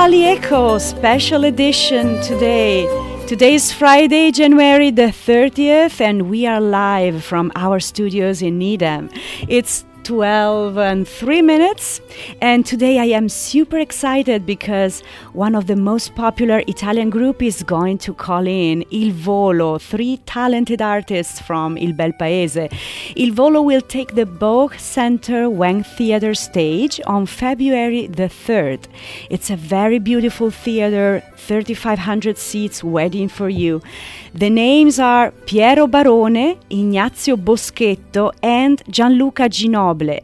Echo special edition today. Today is Friday, January the 30th, and we are live from our studios in Needham. It's 12 and 3 minutes. And today I am super excited because one of the most popular Italian group is going to call in Il Volo, three talented artists from Il Bel Paese. Il Volo will take the Boch Center Wang Theater stage on February the 3rd. It's a very beautiful theater, 3,500 seats waiting for you. The names are Piero Barone, Ignazio Boschetto, and Gianluca Ginoble.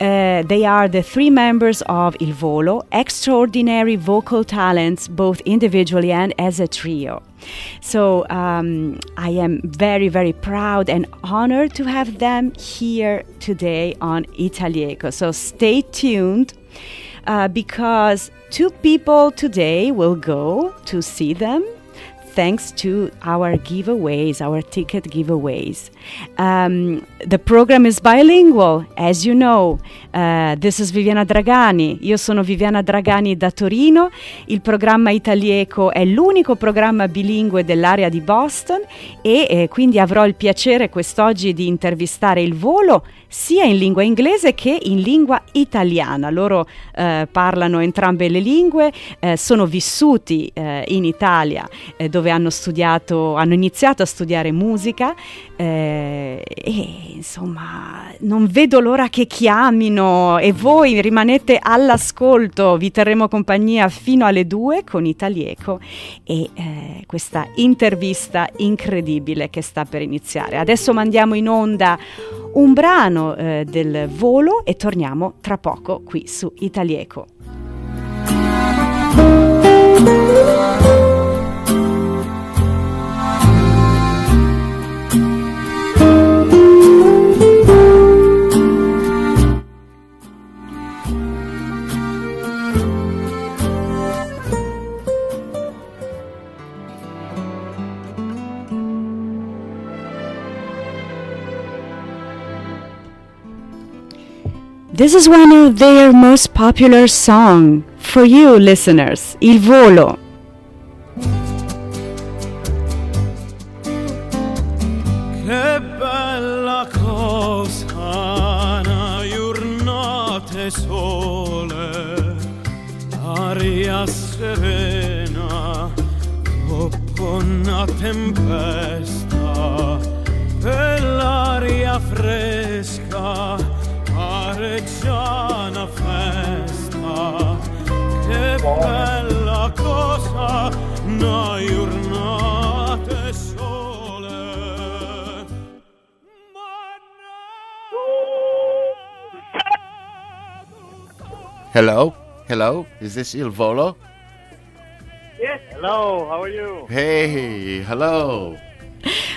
Uh, they are the three members of Il Volo, extraordinary vocal talents, both individually and as a trio. So um, I am very, very proud and honored to have them here today on Italieco. So stay tuned uh, because two people today will go to see them thanks to our giveaways, our ticket giveaways. Um, the program is bilingual, as you know. Uh, this is Viviana Dragani. Io sono Viviana Dragani da Torino. Il programma Italieco è l'unico programma bilingue dell'area di Boston e eh, quindi avrò il piacere quest'oggi di intervistare il volo sia in lingua inglese che in lingua italiana. Loro eh, parlano entrambe le lingue, eh, sono vissuti eh, in Italia eh, dove hanno studiato, hanno iniziato a studiare musica eh, e insomma non vedo l'ora che chiamino e voi rimanete all'ascolto, vi terremo compagnia fino alle due con Italieco e eh, questa intervista incredibile che sta per iniziare. Adesso mandiamo in onda un brano eh, del volo e torniamo tra poco qui su Italieco. This is one of their most popular song for you listeners, Il Volo. Hello? Hello? Is this Il Volo? Yes, hello, how are you? Hey, hello.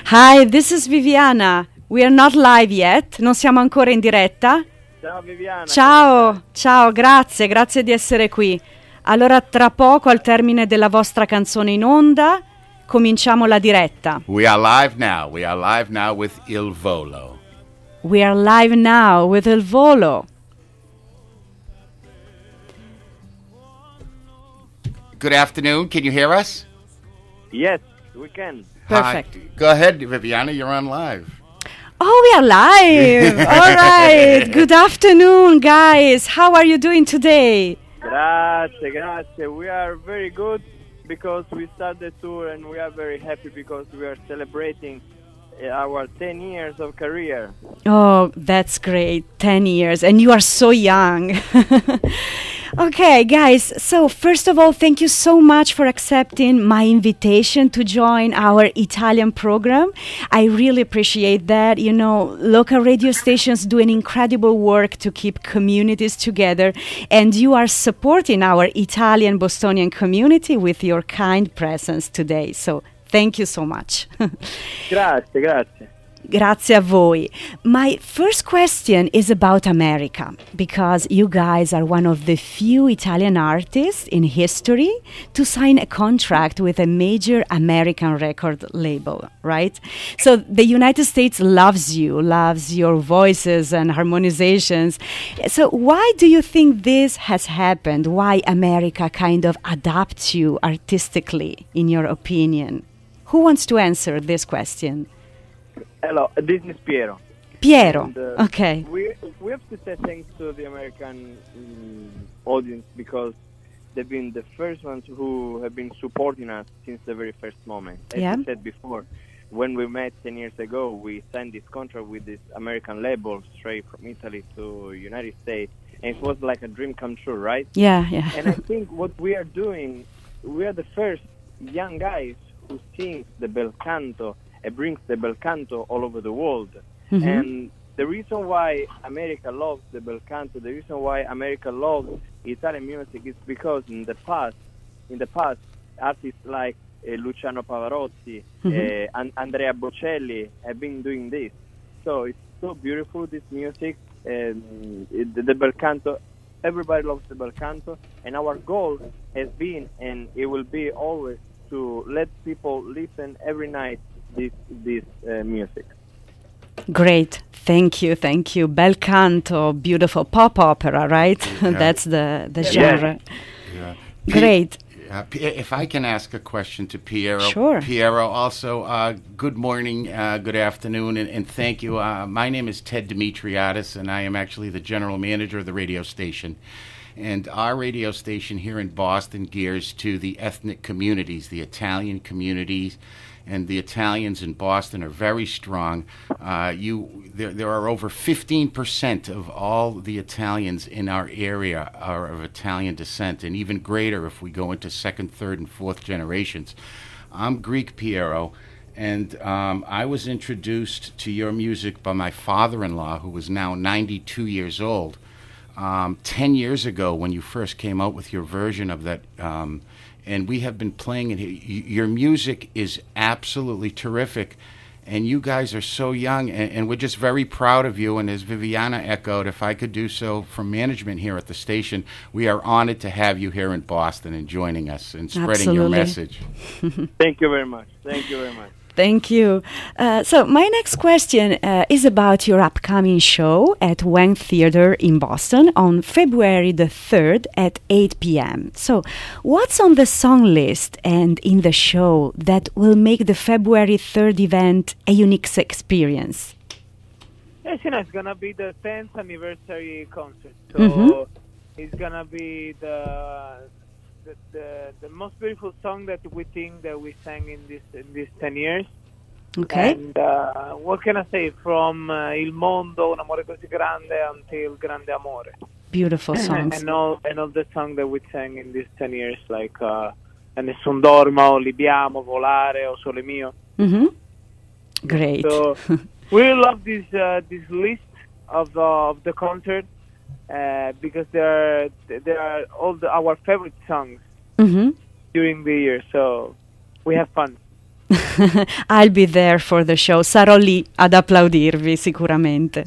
Hi, this is Viviana. We are not live yet, non siamo ancora in diretta. Ciao Viviana. Ciao, ciao, grazie, grazie di essere qui. Allora, tra poco, al termine della vostra canzone in onda, cominciamo la diretta. We are live now. We are live now with Il Volo. We are live now with Il Volo. Good afternoon. Can you hear us? Yes, we can. Perfect. Hi. Go ahead, Viviana. You're on live. Oh, we are live. All right. Good afternoon, guys. How are you doing today? Grazie, grazie. We are very good because we started the tour and we are very happy because we are celebrating uh, our 10 years of career. Oh, that's great. 10 years. And you are so young. okay, guys. So, first of all, thank you so much for accepting my invitation to join our Italian program. I really appreciate that. You know, local radio stations do an incredible work to keep communities together, and you are supporting our Italian Bostonian community with your kind presence today. So, thank you so much. Grazie, grazie. Grazie a voi. My first question is about America because you guys are one of the few Italian artists in history to sign a contract with a major American record label, right? So the United States loves you, loves your voices and harmonizations. So why do you think this has happened? Why America kind of adapts you artistically in your opinion? Who wants to answer this question? Hello, this is Piero. Piero. And, uh, okay. We, we have to say thanks to the American mm, audience because they've been the first ones who have been supporting us since the very first moment. As Yeah. I said before, when we met 10 years ago, we signed this contract with this American label straight from Italy to United States. And it was like a dream come true, right? Yeah, yeah. and I think what we are doing, we are the first young guys who sings the bel canto and brings the bel canto all over the world. Mhm. And the reason why America loves the bel canto, the reason why America loves Italian music is because in the past, in the past, artists like uh, Luciano Pavarotti, uh, and Andrea Bocelli have been doing this. So it's so beautiful, this music, and it, the, the bel canto. Everybody loves the bel canto, and our goal has been, and it will be always, to let people listen every night this this uh, music. Great. Thank you. Thank you. Bel canto, beautiful pop opera, right? That's the, the genre. Yeah. Great. Uh, P- if I can ask a question to Piero. Sure. Piero, also, uh, good morning, uh, good afternoon, and, and thank you. Uh, my name is Ted Demetriadis, and I am actually the general manager of the radio station. And our radio station here in Boston gears to the ethnic communities, the Italian communities, and the Italians in Boston are very strong. Uh, you, there, there are over 15% of all the Italians in our area are of Italian descent, and even greater if we go into second, third, and fourth generations. I'm Greek Piero, and um, I was introduced to your music by my father in law, who was now 92 years old. Um, 10 years ago, when you first came out with your version of that um, and we have been playing it. Your music is absolutely terrific, and you guys are so young, and, and we're just very proud of you. And as Viviana echoed, if I could do so from management here at the station, we are honored to have you here in Boston and joining us and spreading your message. Thank you very much. Thank you very much. Thank you. Uh, so, my next question uh, is about your upcoming show at Wang Theatre in Boston on February the 3rd at 8 p.m. So, what's on the song list and in the show that will make the February 3rd event a unique experience? Yes, you know, it's gonna be the 10th anniversary concert. So Mhm. it's gonna be the, the the the most beautiful song that we think that we sang in this in these 10 years. Okay. And uh, what can I say? From uh, Il mondo, un amore così grande, until Grande amore. Beautiful songs. and all and all the song that we sang in these 10 years, like uh, Nessun dorma, o Libiamo, Volare, o Sole mio. hmm Great. So we love this uh, this list of the of the concert uh, because they are they are all the, our favorite songs hmm during the year. So we have fun. I'll be there for the show. Sarò lì ad applaudirvi sicuramente.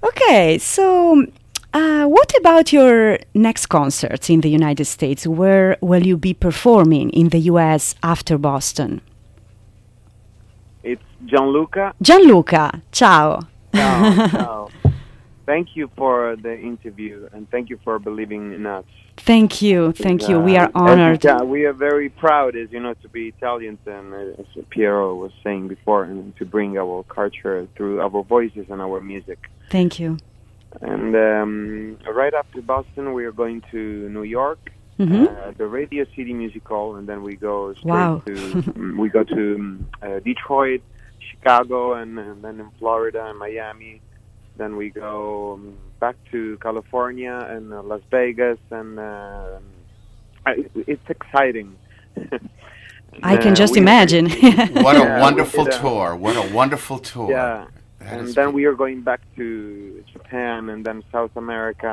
Ok, so Uh, what about your next concerts in the United States? Where will you be performing in the US after Boston? It's Gianluca. Gianluca, ciao. Ciao, ciao. Thank you for the interview and thank you for believing in us. Thank you, thank you. We are honored. Yeah, we are very proud, as you know, to be Italians, and as Piero was saying before, and to bring our culture through our voices and our music. Thank you. And um, right after Boston, we are going to New York, Mhm. uh, the Radio City Music Hall, and then we go straight Wow. to mm, we go to um, uh, Detroit, Chicago, and, and then in Florida and Miami. Then we go um, back to California and uh, Las Vegas, and uh, I, it's exciting. I can Uh, just we- imagine. What a we wonderful did, uh, tour. What a wonderful tour. Yeah, That and then be- we are going back to Japan and then South America.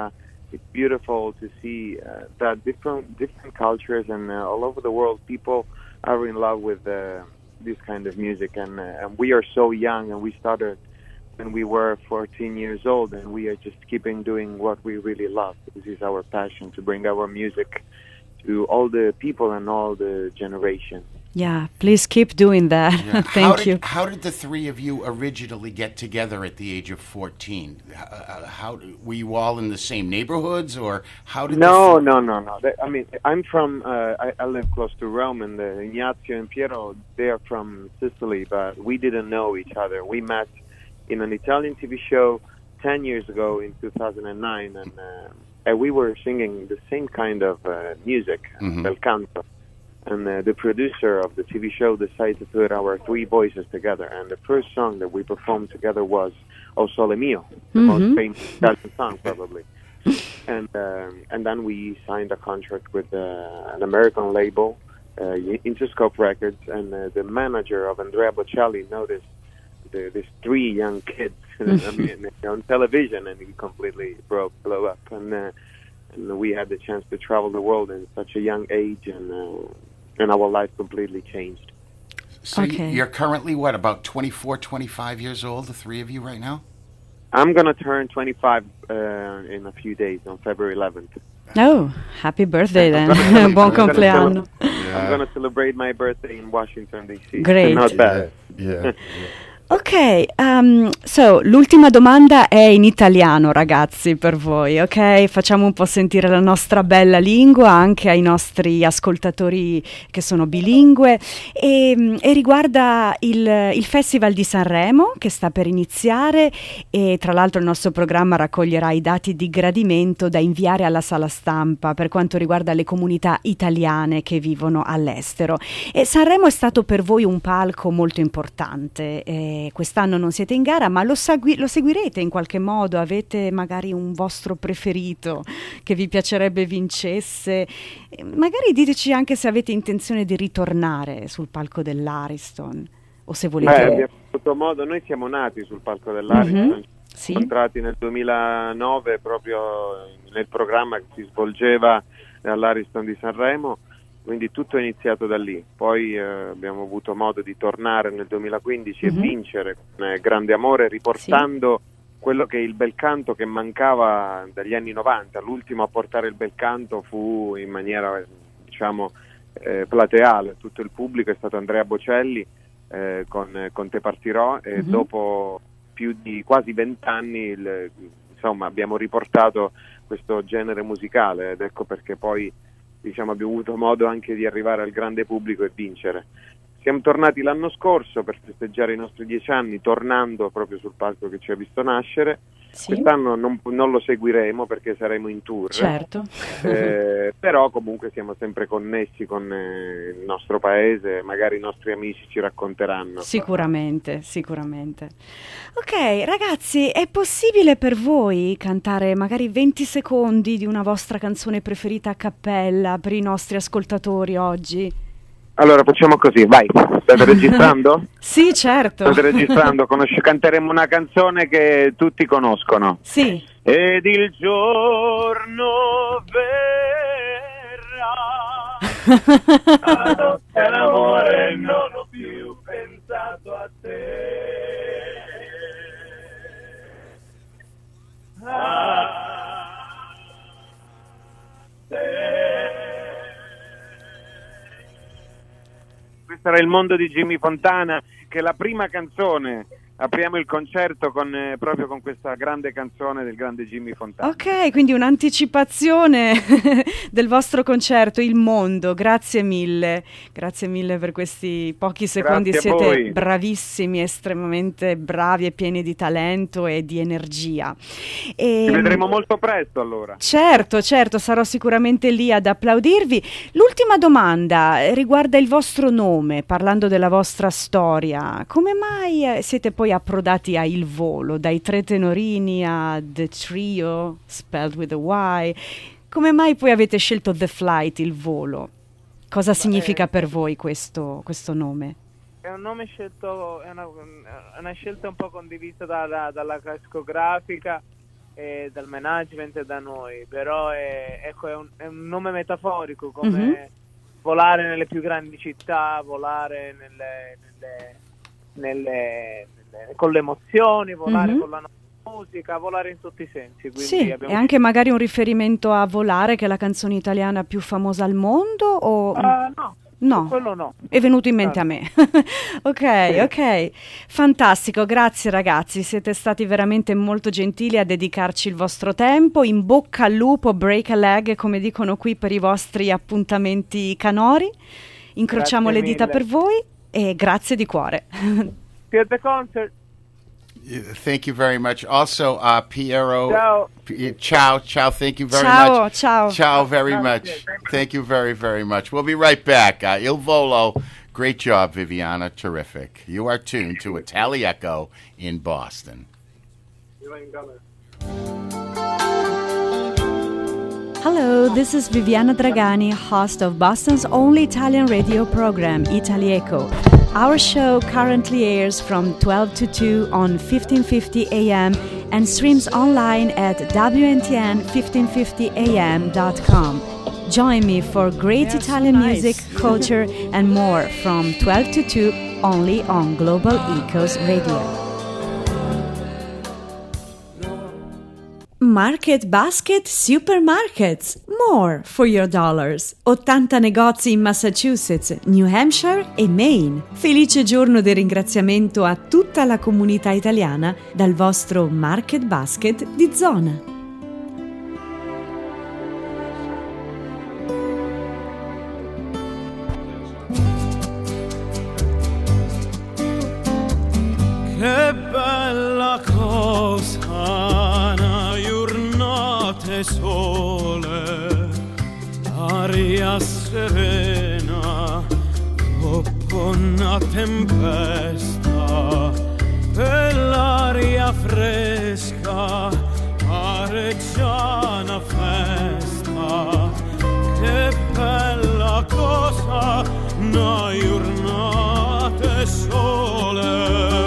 It's beautiful to see uh, that different different cultures and uh, all over the world, people are in love with uh, this kind of music, and, uh, and we are so young, and we started when we were 14 years old, and we are just keeping doing what we really love. This is our passion to bring our music to all the people and all the generations. yeah, please keep doing that. Yeah. Thank how did, you. How did the three of you originally get together at the age of 14? Uh, How were you all in the same neighborhoods, or how did? No, the no, no, no. They- I mean, I'm from. Uh, I, I live close to Rome, and uh, Ignazio and Piero they are from Sicily, but we didn't know each other. We met in an Italian TV show ten years ago in 2009, and uh, and we were singing the same kind of uh, music, Mhm. bel canto. And uh, the producer of the TV show decided to put our three voices together, and the first song that we performed together was "O Sole Mio," the Mhm. most famous Italian song, probably and um, and then we signed a contract with uh, an American label, uh, Interscope Records, and uh, the manager of Andrea Bocelli noticed the, these three young kids I mean, on television, and he completely broke, blew up, and uh, and we had the chance to travel the world in such a young age, and uh, and our life completely changed. So you- Okay. you're currently what, about 24, 25 years old, the three of you right now? I'm gonna turn 25 uh, in a few days on February 11th. Oh, happy birthday then. I'm gonna compleanno. I'm gonna celebrate my birthday in Washington D.C. Great. Not bad. Yeah. Ok, um, so l'ultima domanda è in italiano, ragazzi, per voi, ok? Facciamo un po' sentire la nostra bella lingua anche ai nostri ascoltatori che sono bilingue e, e riguarda il, il Festival di Sanremo che sta per iniziare e tra l'altro il nostro programma raccoglierà i dati di gradimento da inviare alla sala stampa per quanto riguarda le comunità italiane che vivono all'estero. E Sanremo è stato per voi un palco molto importante. eh, quest'anno non siete in gara, ma lo, segui- lo seguirete in qualche modo? Avete magari un vostro preferito che vi piacerebbe vincesse? Eh, Magari diteci anche se avete intenzione di ritornare sul palco dell'Ariston o se Beh, volete. abbiamo avuto modo, noi siamo nati sul palco dell'Ariston, Mhm, ci sì. siamo entrati nel 2009 proprio nel programma che si svolgeva all'Ariston di Sanremo, quindi tutto è iniziato da lì. Poi eh, abbiamo avuto modo di tornare nel 2015 Mhm. e vincere con eh, grande amore, riportando quello che è il bel canto che mancava dagli anni 90. L'ultimo a portare il bel canto fu in maniera, diciamo, eh, plateale. Tutto il pubblico è stato Andrea Bocelli eh, con, con Te Partirò e Mhm. dopo più di quasi vent'anni il- insomma, abbiamo riportato questo genere musicale ed ecco perché poi diciamo, abbiamo avuto modo anche di arrivare al grande pubblico e vincere. Siamo tornati l'anno scorso per festeggiare i nostri dieci anni, tornando proprio sul palco che ci ha visto nascere. Sì, Quest'anno non, non lo seguiremo perché saremo in tour, certo. eh, però comunque siamo sempre connessi con eh, il nostro paese, magari i nostri amici ci racconteranno. Sicuramente, sicuramente. Ok, ragazzi, è possibile per voi cantare magari 20 secondi di una vostra canzone preferita a cappella per i nostri ascoltatori oggi? Allora facciamo così, vai, state registrando? Sì, certo. State registrando, Conosce- canteremo una canzone che tutti conoscono. Sì. Ed il giorno verrà Notte l'amore non ho più pensato a te. Ah, sarà il mondo di Jimmy Fontana, che la prima canzone apriamo il concerto con, eh, proprio con questa grande canzone del grande Jimmy Fontana. Ok, quindi un'anticipazione del vostro concerto, Il Mondo. Grazie mille, grazie mille per questi pochi secondi. Grazie Siete bravissimi, estremamente bravi e pieni di talento e di energia. E, Ci vedremo molto presto allora. Certo, certo, sarò sicuramente lì ad applaudirvi. L'ultima domanda riguarda il vostro nome, parlando della vostra storia. Come mai eh, siete poi approdati a Il Volo, dai tre tenorini a The Trio, spelled with a Y? Come mai poi avete scelto The Flight, Il Volo? Cosa significa per voi questo, questo nome? È un nome scelto, è una, è una scelta un po' condivisa dalla, dalla discografica e dal management e da noi, però è, ecco, è, un, è un nome metaforico come Mhm. volare nelle più grandi città, volare nelle- nelle- nelle- con le emozioni, volare Mhm. con la musica, volare in tutti i sensi. Sì, abbiamo e anche magari un riferimento a Volare, che è la canzone italiana più famosa al mondo? O... Ah, no, no. quello no. È venuto in mente a me. ok, ok. Fantastico, grazie ragazzi, siete stati veramente molto gentili a dedicarci il vostro tempo. In bocca al lupo, break a leg, come dicono qui per i vostri appuntamenti canori. Incrociamo Grazie le dita mille. per voi e grazie di cuore. See you at the concert. Thank you very much. Also, uh, Piero. Ciao. P- ciao, ciao. Thank you very Ciao, much. ciao. Ciao very Grazie. much. Thank you very, very much. We'll be right back. Uh, Il Volo. Great job, Viviana. Terrific. You are tuned to Itali Echo in Boston. Hello, this is Viviana Dragani, host of Boston's only Italian radio program, Italieco. Our show currently airs from 12 to 2 on 1550 AM and streams online at WNTN1550am.com. Join me for great Italian music, culture, and more from 12 to 2 only on Global Ecos Radio. Market Basket Supermarkets. More for your dollars. 80 negozi in Massachusetts, New Hampshire e Maine. Felice giorno di ringraziamento a tutta la comunità italiana dal vostro Market Basket di zona. Sole, aria serena, dopo una tempesta, e l'aria fresca, pare già una festa. Che bella cosa, una giornata e sole.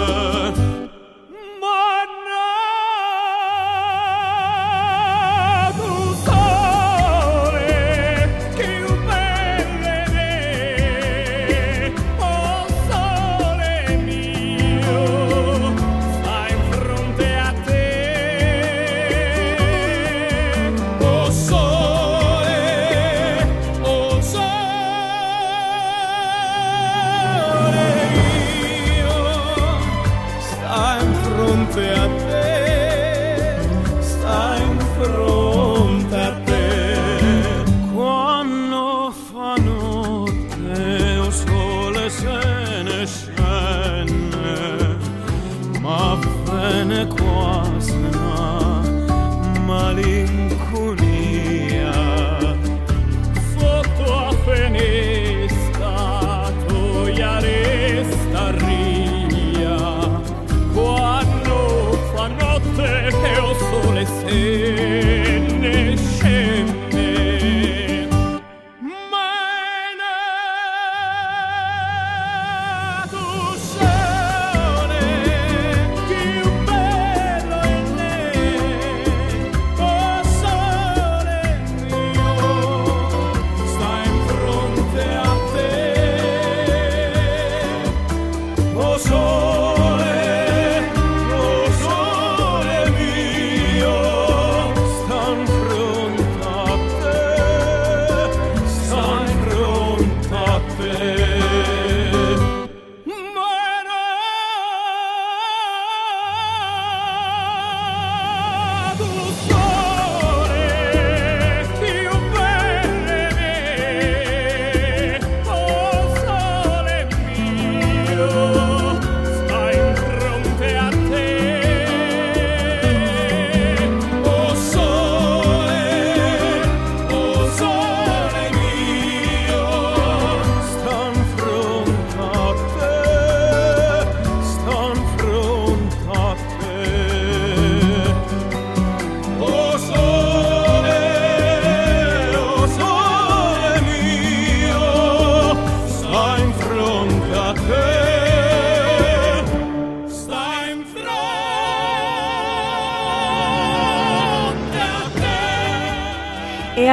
confianza.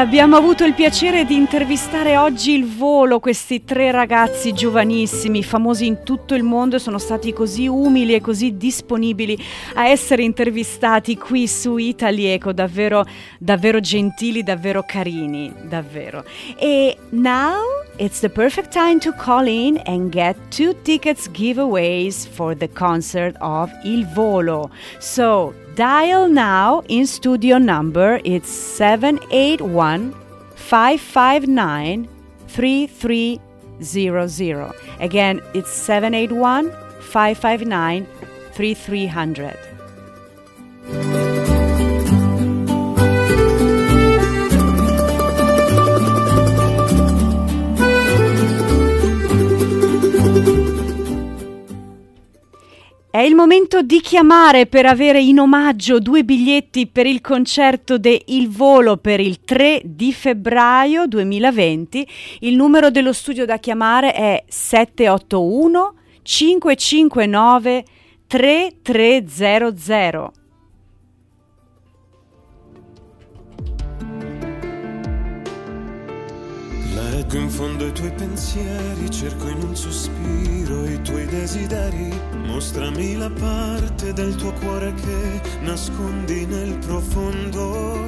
Abbiamo avuto il piacere di intervistare oggi il volo questi tre ragazzi giovanissimi, famosi in tutto il mondo, sono stati così umili e così disponibili a essere intervistati qui su Italy Eco, davvero, davvero gentili, davvero carini, davvero. E now it's the perfect time to call in and get two tickets giveaways for the concert of Il Volo. So dial now in studio number it's 781 559 3300. Again, it's 781 559 3300. Il momento di chiamare per avere in omaggio due biglietti per il concerto de Il Volo per il 3 di febbraio 2020. Il numero dello studio da chiamare è 781 559 3300. Leggo in fondo i tuoi pensieri, cerco in un sospiro i tuoi desideri. Mostrami la parte del tuo cuore che nascondi nel profondo.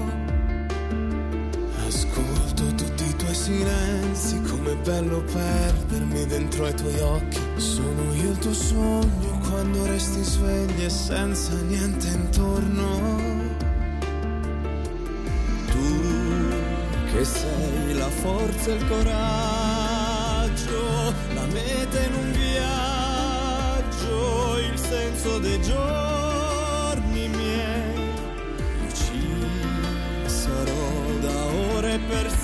Ascolto tutti i tuoi silenzi, com'è bello perdermi dentro ai tuoi occhi. Sono io il tuo sogno quando resti svegli e senza niente intorno. Che sei la forza e il coraggio, la meta in un viaggio, il senso dei giorni miei. Io ci sarò da ora e per sempre.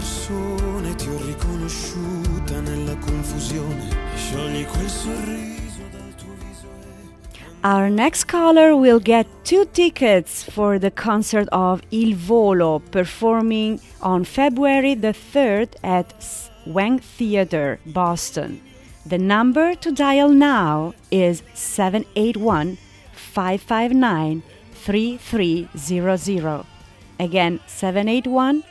Persone ti ho riconosciuta nella confusione. Sciogli quel sorriso dal tuo viso Our next caller will get two tickets for the concert of Il Volo performing on February the 3rd at Wang Theater, Boston. The number to dial now is 781 559 3300. Again, 781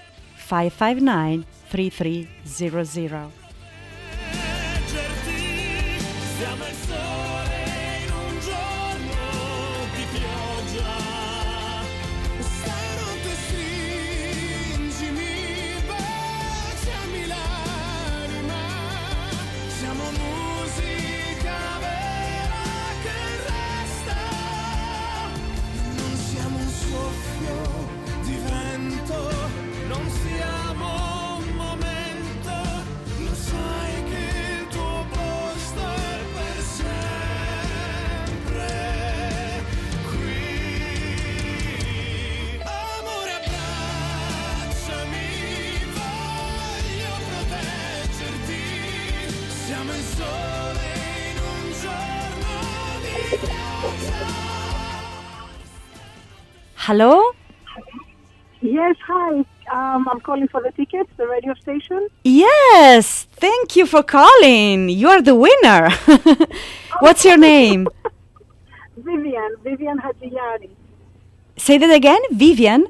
559 3300. Hello? Yes, hi. Um, I'm calling for the tickets, the radio station. Yes, thank you for calling. You are the winner. What's your name? Vivian, Vivian Hadjiani. Say that again, Vivian.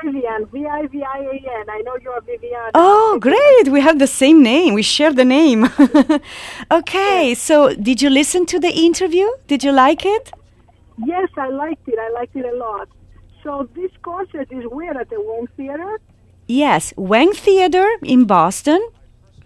Vivian, V-I-V-I-A-N. I know you're Vivian. Oh, great. We have the same name. We share the name. okay, so did you listen to the interview? Did you like it? Yes, I liked it. I liked it a lot. So this concert is where at the Wang Theater? Yes, Wang Theater in Boston,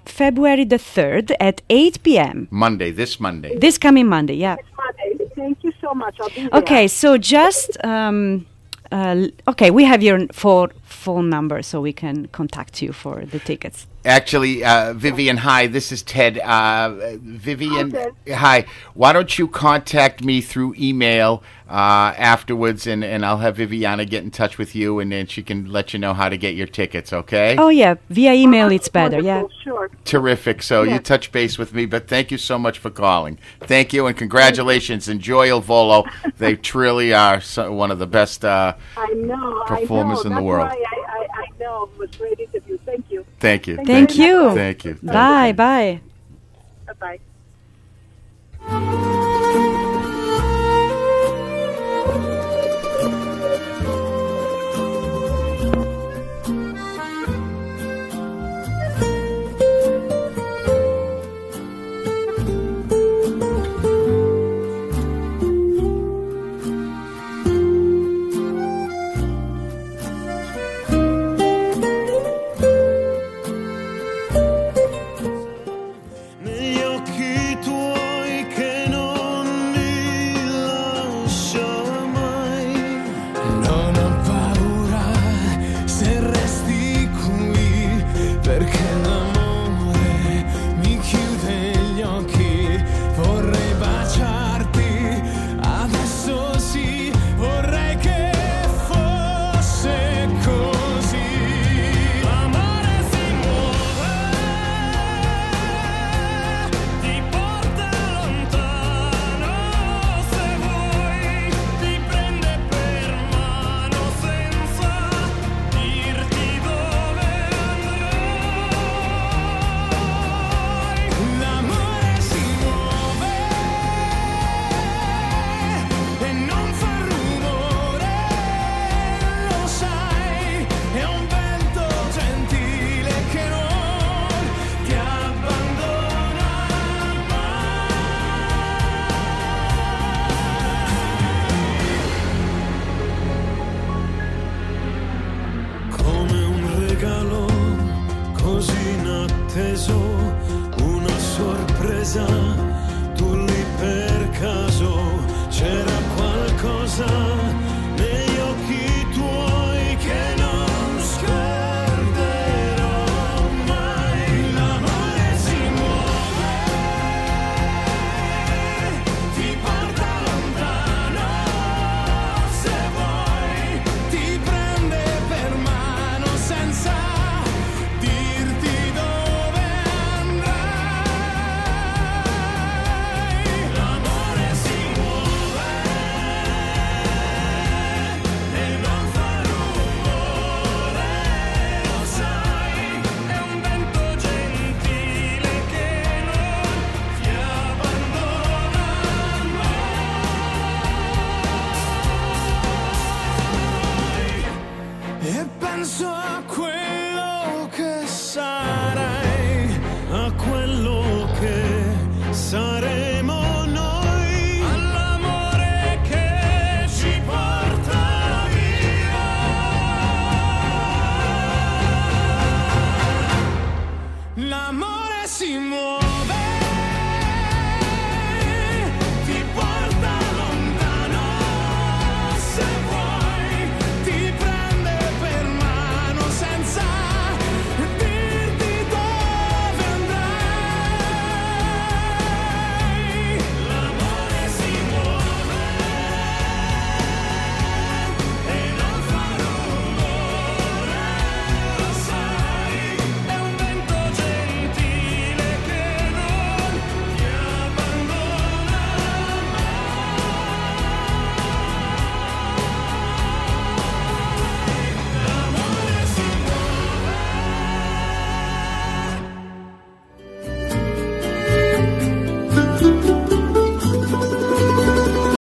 February the 3rd at 8 p.m. Monday, this Monday. This coming Monday, yeah. Monday. Thank you so much. I'll be there. Okay, so just um, uh, okay, we have your full phone number, so we can contact you for the tickets. Actually, uh, Vivian, hi. This is Ted. Uh, Vivian, Hi, Ted. hi. Why don't you contact me through email uh, afterwards, and, and I'll have Viviana get in touch with you, and then she can let you know how to get your tickets. Okay? Oh yeah, via email it's better. Yeah. Sure. Terrific. So Yeah. you touch base with me, but thank you so much for calling. Thank you and congratulations. Enjoy Il Volo. they truly are so, one of the best. Uh, I know. Performers I know. in the That's world. Why I, I, I know. It was a great interview. Thank you. Thank you. Thank you. Thank you. Bye bye. Bye bye.